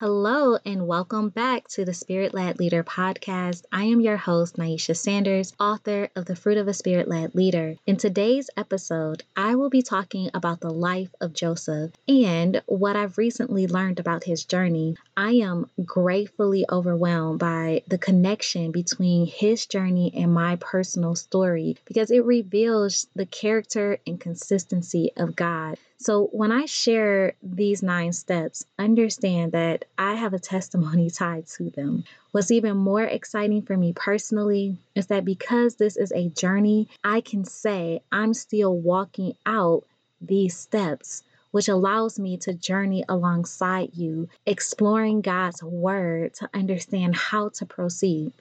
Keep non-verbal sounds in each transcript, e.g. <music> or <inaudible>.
Hello, and welcome back to the Spirit Led Leader podcast. I am your host, Naisha Sanders, author of The Fruit of a Spirit Led Leader. In today's episode, I will be talking about the life of Joseph and what I've recently learned about his journey. I am gratefully overwhelmed by the connection between his journey and my personal story because it reveals the character and consistency of God. So, when I share these nine steps, understand that I have a testimony <laughs> tied to them. What's even more exciting for me personally is that because this is a journey, I can say I'm still walking out these steps which allows me to journey alongside you, exploring God's word to understand how to proceed.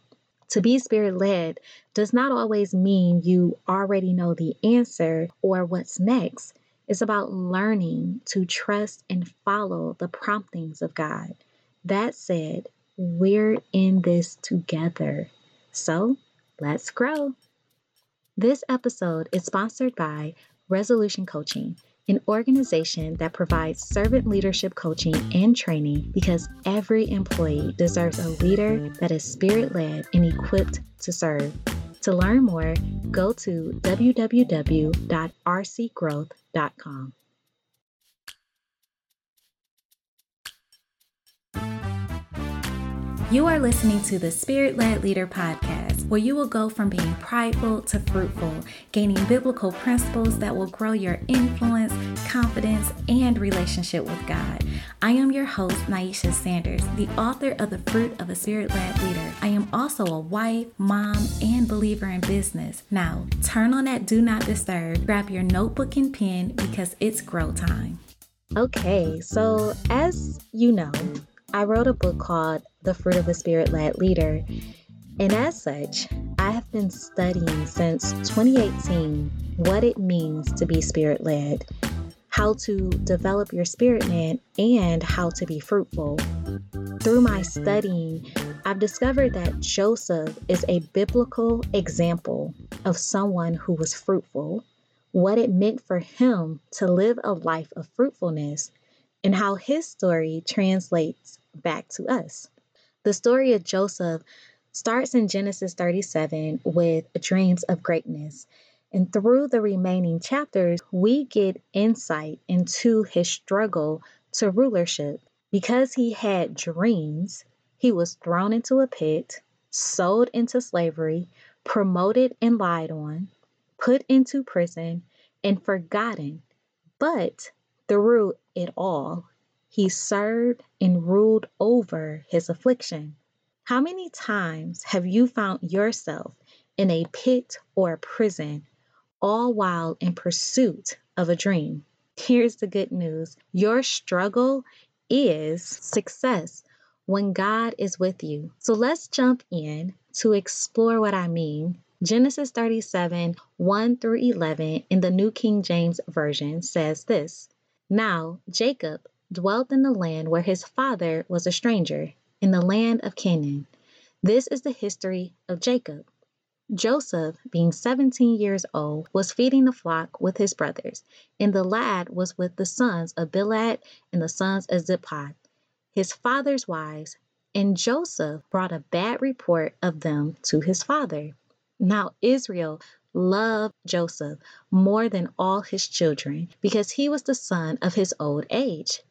To be spirit led does not always mean you already know the answer or what's next. It's about learning to trust and follow the promptings of God. That said, we're in this together. So let's grow. This episode is sponsored by Resolution Coaching, an organization that provides servant leadership coaching and training because every employee deserves a leader that is spirit led and equipped to serve. To learn more, go to www.rcgrowth.com. You are listening to the Spirit Led Leader podcast, where you will go from being prideful to fruitful, gaining biblical principles that will grow your influence, confidence, and relationship with God. I am your host, Naisha Sanders, the author of The Fruit of a Spirit Led Leader. I am also a wife, mom, and believer in business. Now, turn on that Do Not Disturb, grab your notebook and pen because it's grow time. Okay, so as you know, I wrote a book called The Fruit of the Spirit Led Leader. And as such, I have been studying since 2018 what it means to be spirit led, how to develop your spirit man, and how to be fruitful. Through my studying, I've discovered that Joseph is a biblical example of someone who was fruitful, what it meant for him to live a life of fruitfulness, and how his story translates back to us. The story of Joseph starts in Genesis 37 with dreams of greatness. And through the remaining chapters, we get insight into his struggle to rulership. Because he had dreams, he was thrown into a pit, sold into slavery, promoted and lied on, put into prison, and forgotten. But through it all, he served and ruled over his affliction. How many times have you found yourself in a pit or a prison, all while in pursuit of a dream? Here's the good news your struggle is success when God is with you. So let's jump in to explore what I mean. Genesis 37 1 through 11 in the New King James Version says this Now Jacob dwelt in the land where his father was a stranger, in the land of Canaan. This is the history of Jacob. Joseph, being 17 years old, was feeding the flock with his brothers, and the lad was with the sons of Bilhah and the sons of Zilpah, his father's wives, and Joseph brought a bad report of them to his father. Now Israel loved Joseph more than all his children because he was the son of his old age.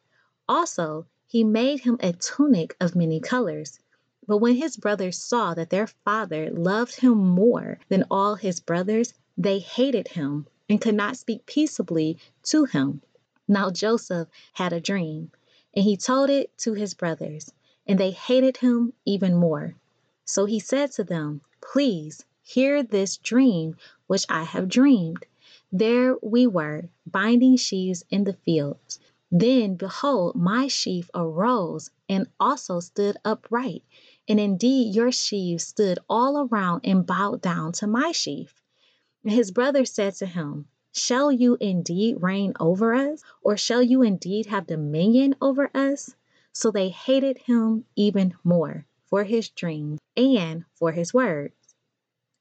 Also, he made him a tunic of many colors. But when his brothers saw that their father loved him more than all his brothers, they hated him and could not speak peaceably to him. Now Joseph had a dream, and he told it to his brothers, and they hated him even more. So he said to them, Please hear this dream which I have dreamed. There we were, binding sheaves in the fields. Then, behold, my sheaf arose and also stood upright. And indeed, your sheaves stood all around and bowed down to my sheaf. And his brother said to him, Shall you indeed reign over us? Or shall you indeed have dominion over us? So they hated him even more for his dream and for his words.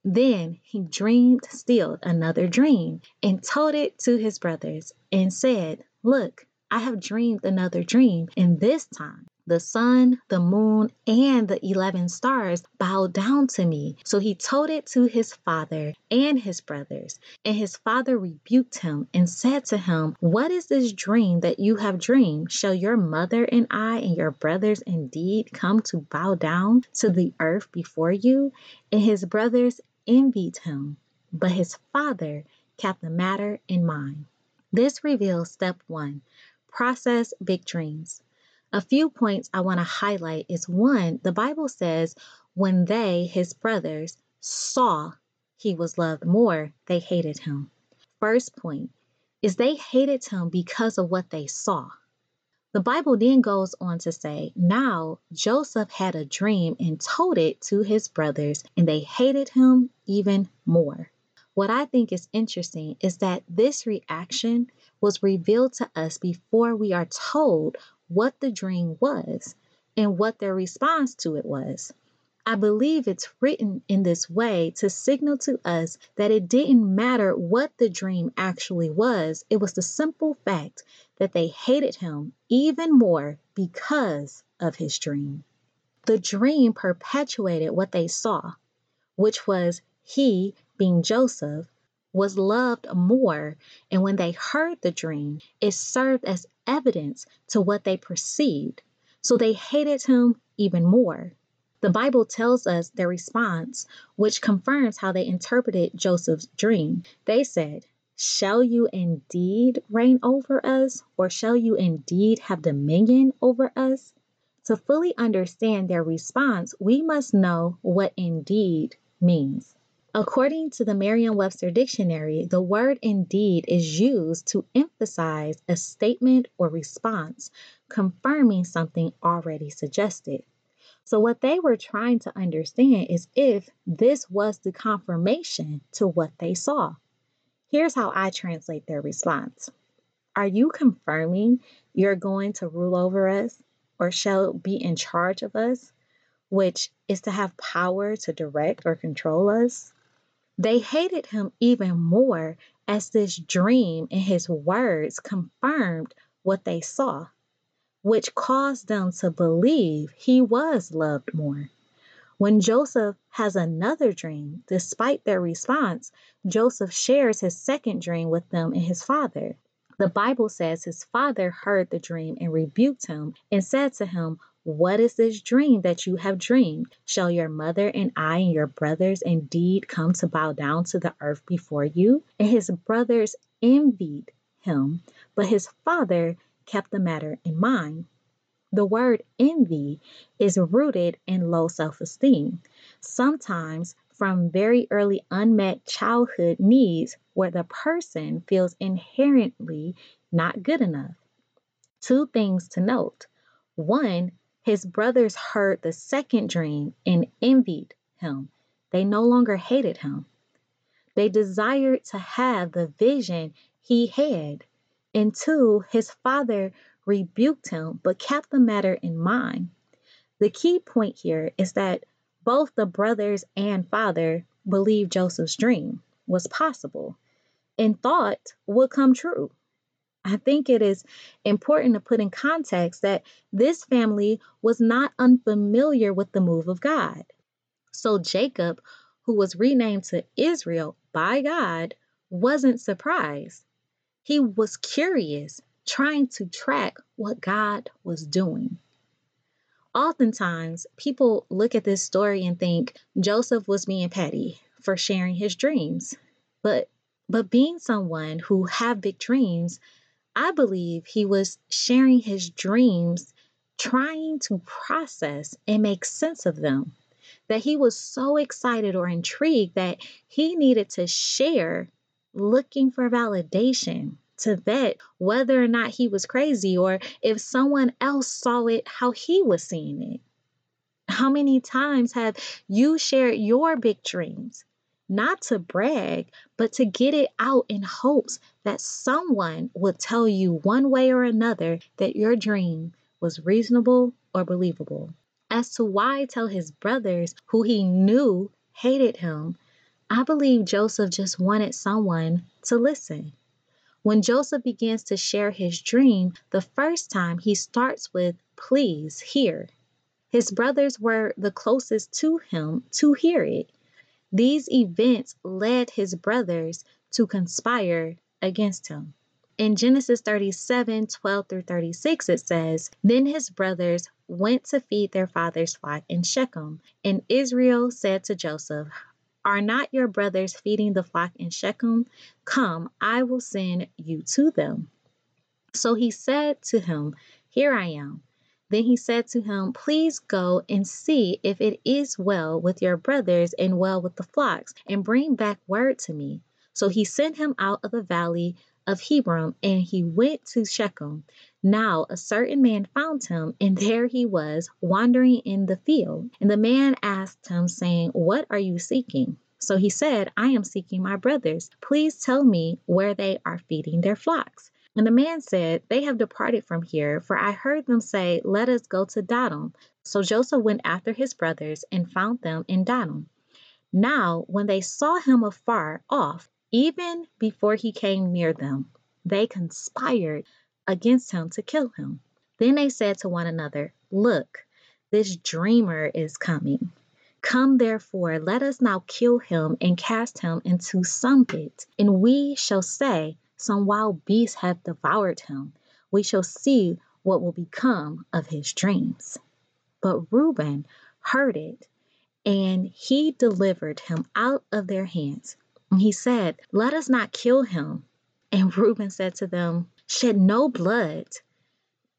Then he dreamed still another dream and told it to his brothers and said, Look, I have dreamed another dream, and this time the sun, the moon, and the 11 stars bowed down to me. So he told it to his father and his brothers. And his father rebuked him and said to him, What is this dream that you have dreamed? Shall your mother and I and your brothers indeed come to bow down to the earth before you? And his brothers envied him, but his father kept the matter in mind. This reveals step one process big dreams. A few points I want to highlight is one, the Bible says, when they, his brothers, saw he was loved more, they hated him. First point is they hated him because of what they saw. The Bible then goes on to say, Now Joseph had a dream and told it to his brothers, and they hated him even more. What I think is interesting is that this reaction was revealed to us before we are told what the dream was and what their response to it was. I believe it's written in this way to signal to us that it didn't matter what the dream actually was, it was the simple fact that they hated him even more because of his dream. The dream perpetuated what they saw, which was he, being Joseph, was loved more, and when they heard the dream, it served as evidence to what they perceived. So they hated him even more. The Bible tells us their response, which confirms how they interpreted Joseph's dream. They said, Shall you indeed reign over us, or shall you indeed have dominion over us? To fully understand their response, we must know what indeed means. According to the Merriam Webster Dictionary, the word indeed is used to emphasize a statement or response, confirming something already suggested. So, what they were trying to understand is if this was the confirmation to what they saw. Here's how I translate their response Are you confirming you're going to rule over us or shall be in charge of us, which is to have power to direct or control us? They hated him even more as this dream and his words confirmed what they saw, which caused them to believe he was loved more. When Joseph has another dream, despite their response, Joseph shares his second dream with them and his father. The Bible says his father heard the dream and rebuked him and said to him, what is this dream that you have dreamed? Shall your mother and I and your brothers indeed come to bow down to the earth before you? And his brothers envied him, but his father kept the matter in mind. The word envy is rooted in low self esteem, sometimes from very early unmet childhood needs where the person feels inherently not good enough. Two things to note. One, his brothers heard the second dream and envied him. They no longer hated him. They desired to have the vision he had. And two, his father rebuked him but kept the matter in mind. The key point here is that both the brothers and father believed Joseph's dream was possible and thought would come true. I think it is important to put in context that this family was not unfamiliar with the move of God. So Jacob, who was renamed to Israel by God, wasn't surprised. He was curious, trying to track what God was doing. Oftentimes, people look at this story and think Joseph was being petty for sharing his dreams. But but being someone who have big dreams I believe he was sharing his dreams, trying to process and make sense of them. That he was so excited or intrigued that he needed to share, looking for validation to vet whether or not he was crazy or if someone else saw it how he was seeing it. How many times have you shared your big dreams? Not to brag, but to get it out in hopes that someone would tell you one way or another that your dream was reasonable or believable. As to why tell his brothers, who he knew hated him, I believe Joseph just wanted someone to listen. When Joseph begins to share his dream, the first time he starts with Please hear. His brothers were the closest to him to hear it. These events led his brothers to conspire against him. In Genesis 37 12 through 36, it says, Then his brothers went to feed their father's flock in Shechem. And Israel said to Joseph, Are not your brothers feeding the flock in Shechem? Come, I will send you to them. So he said to him, Here I am. Then he said to him, Please go and see if it is well with your brothers and well with the flocks, and bring back word to me. So he sent him out of the valley of Hebron, and he went to Shechem. Now a certain man found him, and there he was, wandering in the field. And the man asked him, saying, What are you seeking? So he said, I am seeking my brothers. Please tell me where they are feeding their flocks. And the man said, They have departed from here, for I heard them say, Let us go to Dothan. So Joseph went after his brothers and found them in Dothan. Now, when they saw him afar off, even before he came near them, they conspired against him to kill him. Then they said to one another, Look, this dreamer is coming. Come therefore, let us now kill him and cast him into some pit, and we shall say, Some wild beast hath devoured him. We shall see what will become of his dreams. But Reuben heard it, and he delivered him out of their hands. And he said, Let us not kill him. And <laughs> Reuben said to them, Shed no blood,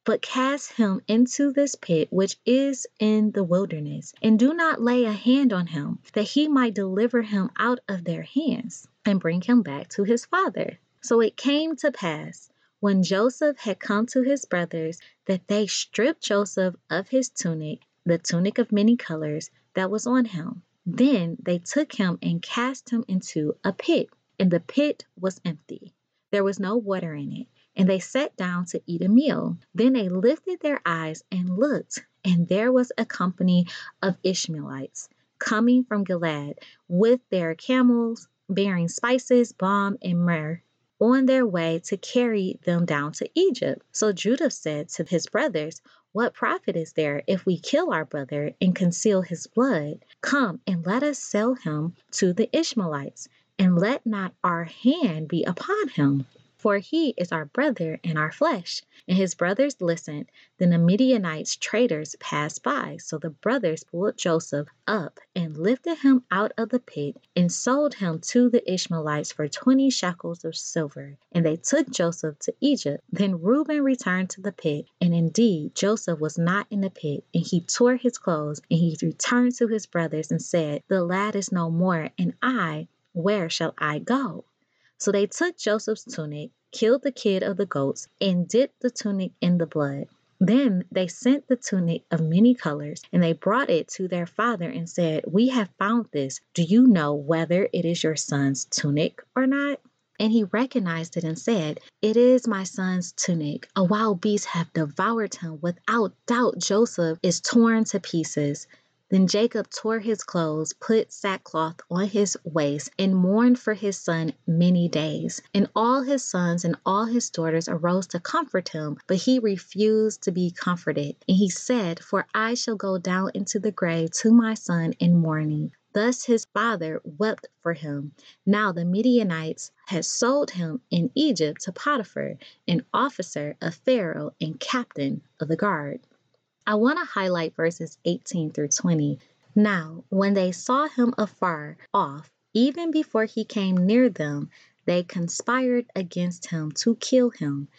but cast him into this pit which is in the wilderness, and do not lay a hand on him, that he might deliver him out of their hands, and bring him back to his father. So it came to pass, when Joseph had come to his brothers, that they stripped Joseph of his tunic, the tunic of many colors that was on him then they took him and cast him into a pit, and the pit was empty. There was no water in it, and they sat down to eat a meal. Then they lifted their eyes and looked, and there was a company of Ishmaelites coming from Gilead with their camels bearing spices, balm, and myrrh on their way to carry them down to Egypt. So Judah said to his brothers, what profit is there if we kill our brother and conceal his blood? Come and let us sell him to the Ishmaelites, and let not our hand be upon him for he is our brother and our flesh. And his brothers listened. Then the Midianites traders passed by. So the brothers pulled Joseph up and lifted him out of the pit and sold him to the Ishmaelites for twenty shekels of silver. And they took Joseph to Egypt. Then Reuben returned to the pit. And indeed, Joseph was not in the pit. And he tore his clothes and he returned to his brothers and said, The lad is no more, and I, where shall I go? So they took Joseph's tunic, killed the kid of the goats, and dipped the tunic in the blood. Then they sent the tunic of many colors, and they brought it to their father and said, We have found this. Do you know whether it is your son's tunic or not? And he recognized it and said, It is my son's tunic. A wild beast hath devoured him. Without doubt, Joseph is torn to pieces. Then Jacob tore his clothes, put sackcloth on his waist, and mourned for his son many days. And all his sons and all his daughters arose to comfort him, but he refused to be comforted. And he said, For I shall go down into the grave to my son in mourning. Thus his father wept for him. Now the Midianites had sold him in Egypt to Potiphar, an officer of Pharaoh and captain of the guard. I want to highlight verses 18 through 20. Now, when they saw him afar off, even before he came near them, they conspired against him to kill him.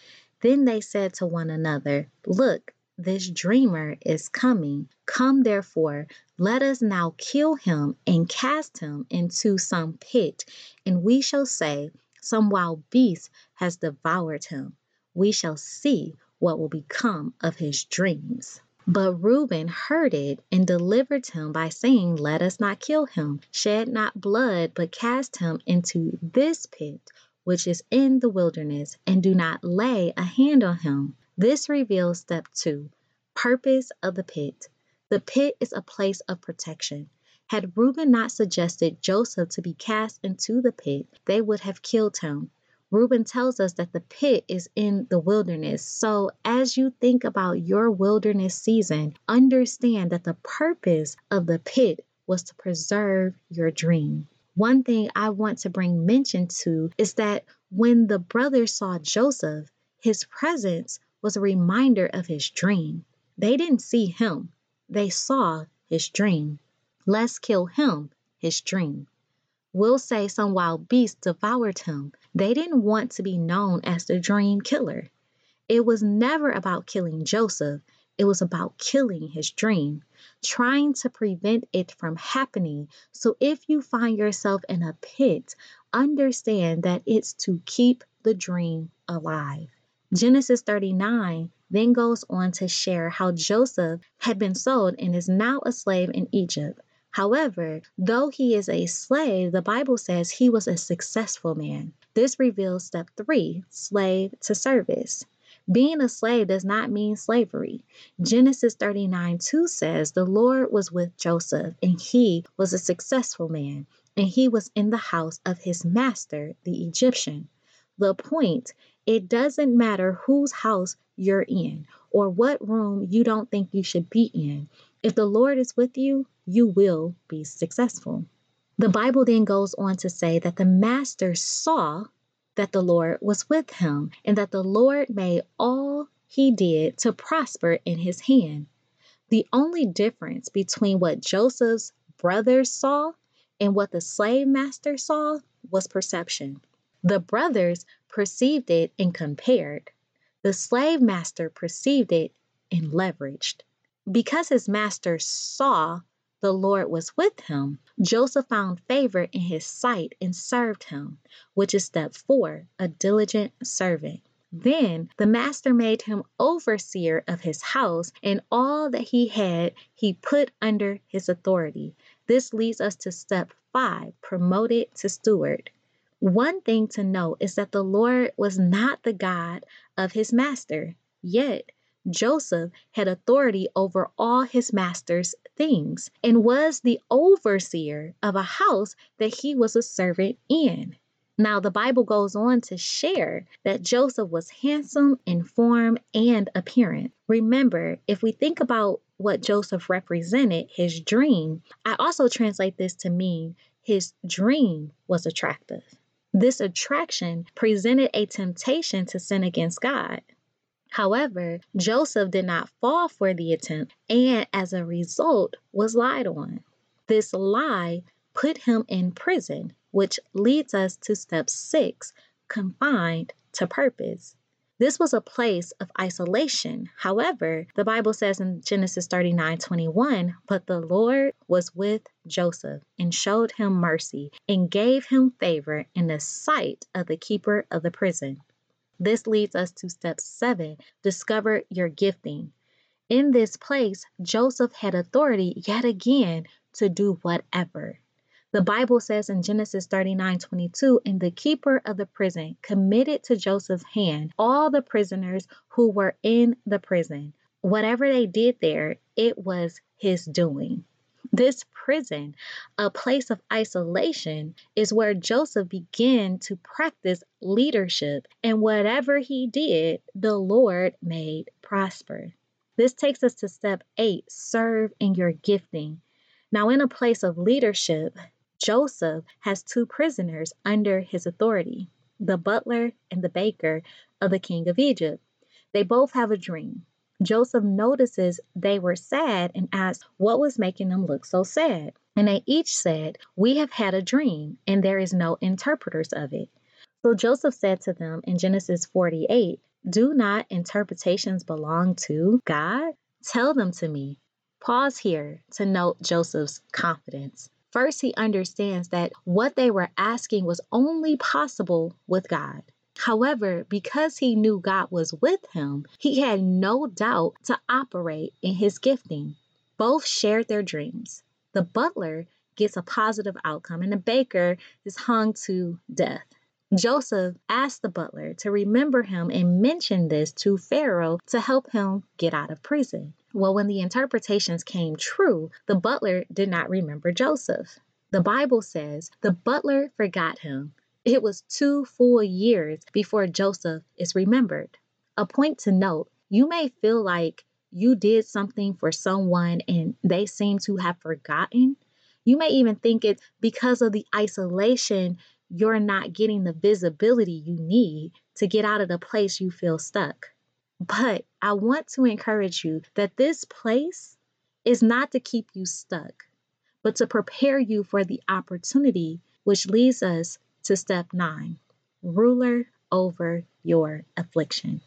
Then they said to one another, Look, this dreamer is coming. Come therefore, let us now kill him and cast him into some pit, and we shall say, Some wild beast has devoured him. We shall see what will become of his dreams. But Reuben heard it and delivered him by saying, Let us not kill him, shed not blood, but cast him into this pit which is in the wilderness, and do not lay a hand on him. This reveals step two purpose of the pit. The pit is a place of protection. Had Reuben not suggested Joseph to be cast into the pit, they would have killed him. Reuben tells us that the pit is in the wilderness. So, as you think about your wilderness season, understand that the purpose of the pit was to preserve your dream. One thing I want to bring mention to is that when the brothers saw Joseph, his presence was a reminder of his dream. They didn't see him, they saw his dream. Let's kill him, his dream. We'll say some wild beast devoured him. They didn't want to be known as the dream killer. It was never about killing Joseph, it was about killing his dream, trying to prevent it from happening. So if you find yourself in a pit, understand that it's to keep the dream alive. Genesis 39 then goes on to share how Joseph had been sold and is now a slave in Egypt. However, though he is a slave, the Bible says he was a successful man. This reveals step three slave to service. Being a slave does not mean slavery. Genesis 39 2 says, The Lord was with Joseph, and he was a successful man, and he was in the house of his master, the Egyptian. The point it doesn't matter whose house you're in or what room you don't think you should be in. If the Lord is with you, you will be successful. The Bible then goes on to say that the master saw that the Lord was with him, and that the Lord made all he did to prosper in his hand. The only difference between what Joseph's brothers saw and what the slave master saw was perception. The brothers perceived it and compared. The slave master perceived it and leveraged. Because his master saw the Lord was with him, Joseph found favor in his sight and served him, which is step four a diligent servant. Then the master made him overseer of his house, and all that he had he put under his authority. This leads us to step five promoted to steward. One thing to note is that the Lord was not the God of his master, yet Joseph had authority over all his master's things and was the overseer of a house that he was a servant in. Now, the Bible goes on to share that Joseph was handsome in form and appearance. Remember, if we think about what Joseph represented, his dream, I also translate this to mean his dream was attractive. This attraction presented a temptation to sin against God. However, Joseph did not fall for the attempt and as a result was lied on. This lie put him in prison, which leads us to step six confined to purpose. This was a place of isolation. However, the Bible says in Genesis 39 21, but the Lord was with Joseph and showed him mercy and gave him favor in the sight of the keeper of the prison. This leads us to step seven discover your gifting. In this place, Joseph had authority yet again to do whatever. The Bible says in Genesis 39 22, and the keeper of the prison committed to Joseph's hand all the prisoners who were in the prison. Whatever they did there, it was his doing. This prison, a place of isolation, is where Joseph began to practice leadership, and whatever he did, the Lord made prosper. This takes us to step eight serve in your gifting. Now, in a place of leadership, Joseph has two prisoners under his authority the butler and the baker of the king of Egypt. They both have a dream. Joseph notices they were sad and asks what was making them look so sad. And they each said, We have had a dream, and there is no interpreters of it. So Joseph said to them in Genesis 48, Do not interpretations belong to God? Tell them to me. Pause here to note Joseph's confidence. First, he understands that what they were asking was only possible with God. However, because he knew God was with him, he had no doubt to operate in his gifting. Both shared their dreams. The butler gets a positive outcome, and the baker is hung to death. Joseph asked the butler to remember him and mention this to Pharaoh to help him get out of prison. Well, when the interpretations came true, the butler did not remember Joseph. The Bible says the butler forgot him It was two full years before Joseph is remembered. A point to note you may feel like you did something for someone and they seem to have forgotten. You may even think it's because of the isolation, you're not getting the visibility you need to get out of the place you feel stuck. But I want to encourage you that this place is not to keep you stuck, but to prepare you for the opportunity, which leads us to step nine ruler over your affliction.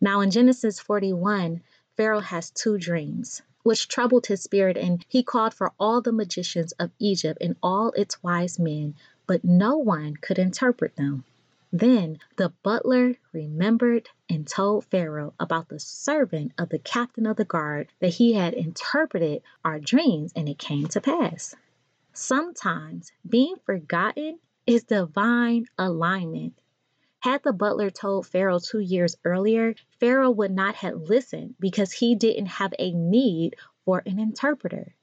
Now, in Genesis 41, Pharaoh has two dreams, which troubled his spirit, and he called for all the magicians of Egypt and all its wise men, but no one could interpret them. Then the butler remembered and told Pharaoh about the servant of the captain of the guard that he had interpreted our dreams, and it came to pass. Sometimes being forgotten is divine alignment. Had the butler told Pharaoh two years earlier, Pharaoh would not have listened because he didn't have a need for an interpreter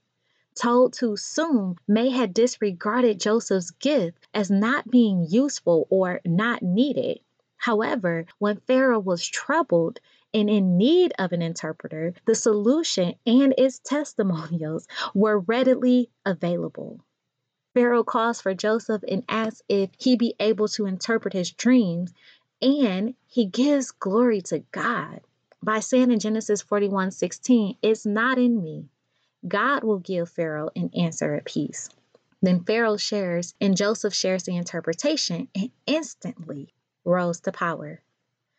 told too soon may have disregarded Joseph's gift as not being useful or not needed. However, when Pharaoh was troubled and in need of an interpreter, the solution and its testimonials were readily available. Pharaoh calls for Joseph and asks if he be able to interpret his dreams, and he gives glory to God by saying in Genesis 41 16, It's not in me, God will give Pharaoh an answer at peace. Then Pharaoh shares, and Joseph shares the interpretation and instantly rose to power.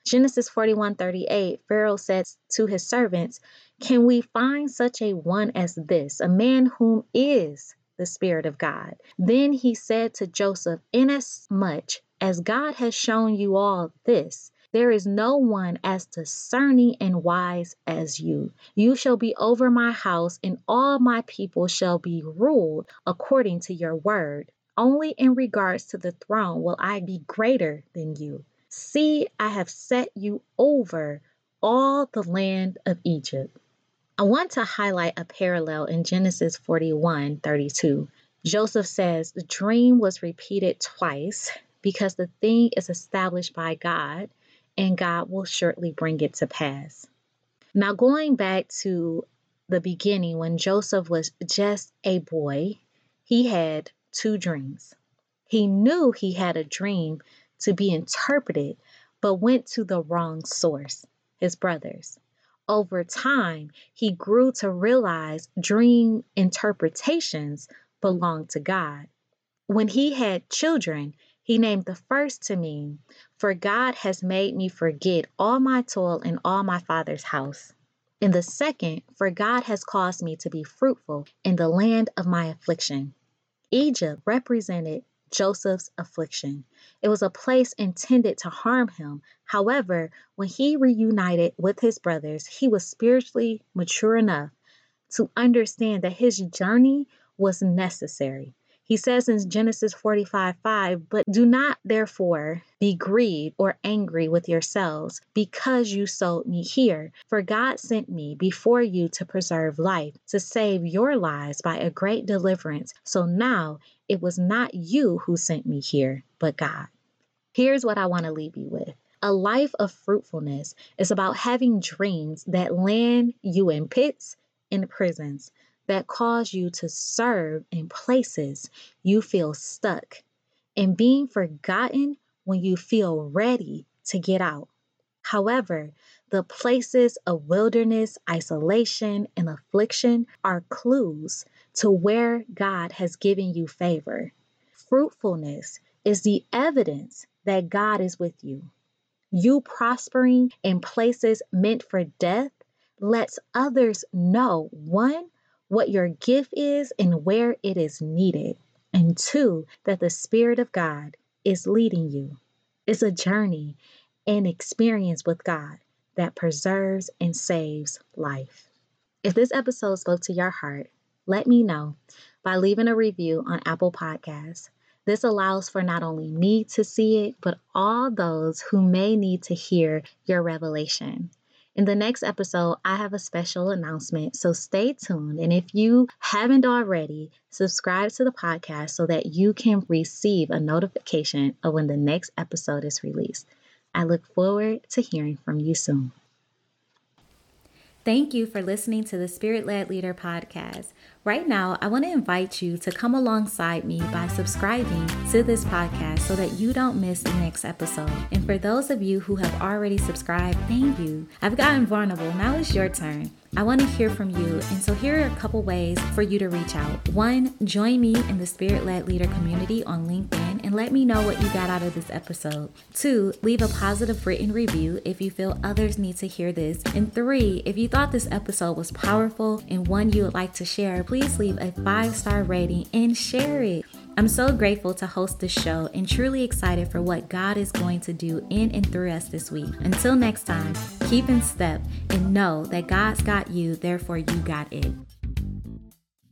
Genesis 41 38, Pharaoh says to his servants, Can we find such a one as this, a man whom is the Spirit of God? Then he said to Joseph, Inasmuch as God has shown you all this, there is no one as discerning and wise as you. You shall be over my house, and all my people shall be ruled according to your word. Only in regards to the throne will I be greater than you. See, I have set you over all the land of Egypt. I want to highlight a parallel in Genesis 41 32. Joseph says the dream was repeated twice because the thing is established by God and God will shortly bring it to pass. Now, going back to the beginning, when Joseph was just a boy, he had two dreams. He knew he had a dream to be interpreted, but went to the wrong source, his brothers. Over time, he grew to realize dream interpretations belong to God. When he had children, he named the first to me, For God has made me forget all my toil in all my father's house. In the second, For God has caused me to be fruitful in the land of my affliction. Egypt represented Joseph's affliction. It was a place intended to harm him. However, when he reunited with his brothers, he was spiritually mature enough to understand that his journey was necessary. He says in Genesis 45 5, But do not therefore be grieved or angry with yourselves because you sold me here. For God sent me before you to preserve life, to save your lives by a great deliverance. So now it was not you who sent me here, but God. Here's what I want to leave you with. A life of fruitfulness is about having dreams that land you in pits, in prisons, that cause you to serve in places you feel stuck and being forgotten when you feel ready to get out. However, the places of wilderness, isolation, and affliction are clues to where God has given you favor. Fruitfulness is the evidence that God is with you. You prospering in places meant for death lets others know one, what your gift is and where it is needed. And two, that the Spirit of God is leading you. It's a journey and experience with God that preserves and saves life. If this episode spoke to your heart, let me know by leaving a review on Apple Podcasts. This allows for not only me to see it, but all those who may need to hear your revelation. In the next episode, I have a special announcement, so stay tuned. And if you haven't already, subscribe to the podcast so that you can receive a notification of when the next episode is released. I look forward to hearing from you soon. Thank you for listening to the Spirit Led Leader podcast. Right now, I want to invite you to come alongside me by subscribing to this podcast so that you don't miss the next episode. And for those of you who have already subscribed, thank you. I've gotten vulnerable. Now it's your turn. I want to hear from you, and so here are a couple ways for you to reach out. One, join me in the Spirit Led Leader community on LinkedIn and let me know what you got out of this episode. Two, leave a positive written review if you feel others need to hear this. And three, if you thought this episode was powerful and one you would like to share, please leave a five star rating and share it. I'm so grateful to host this show and truly excited for what God is going to do in and through us this week. Until next time, keep in step and know that God's got you, therefore, you got it.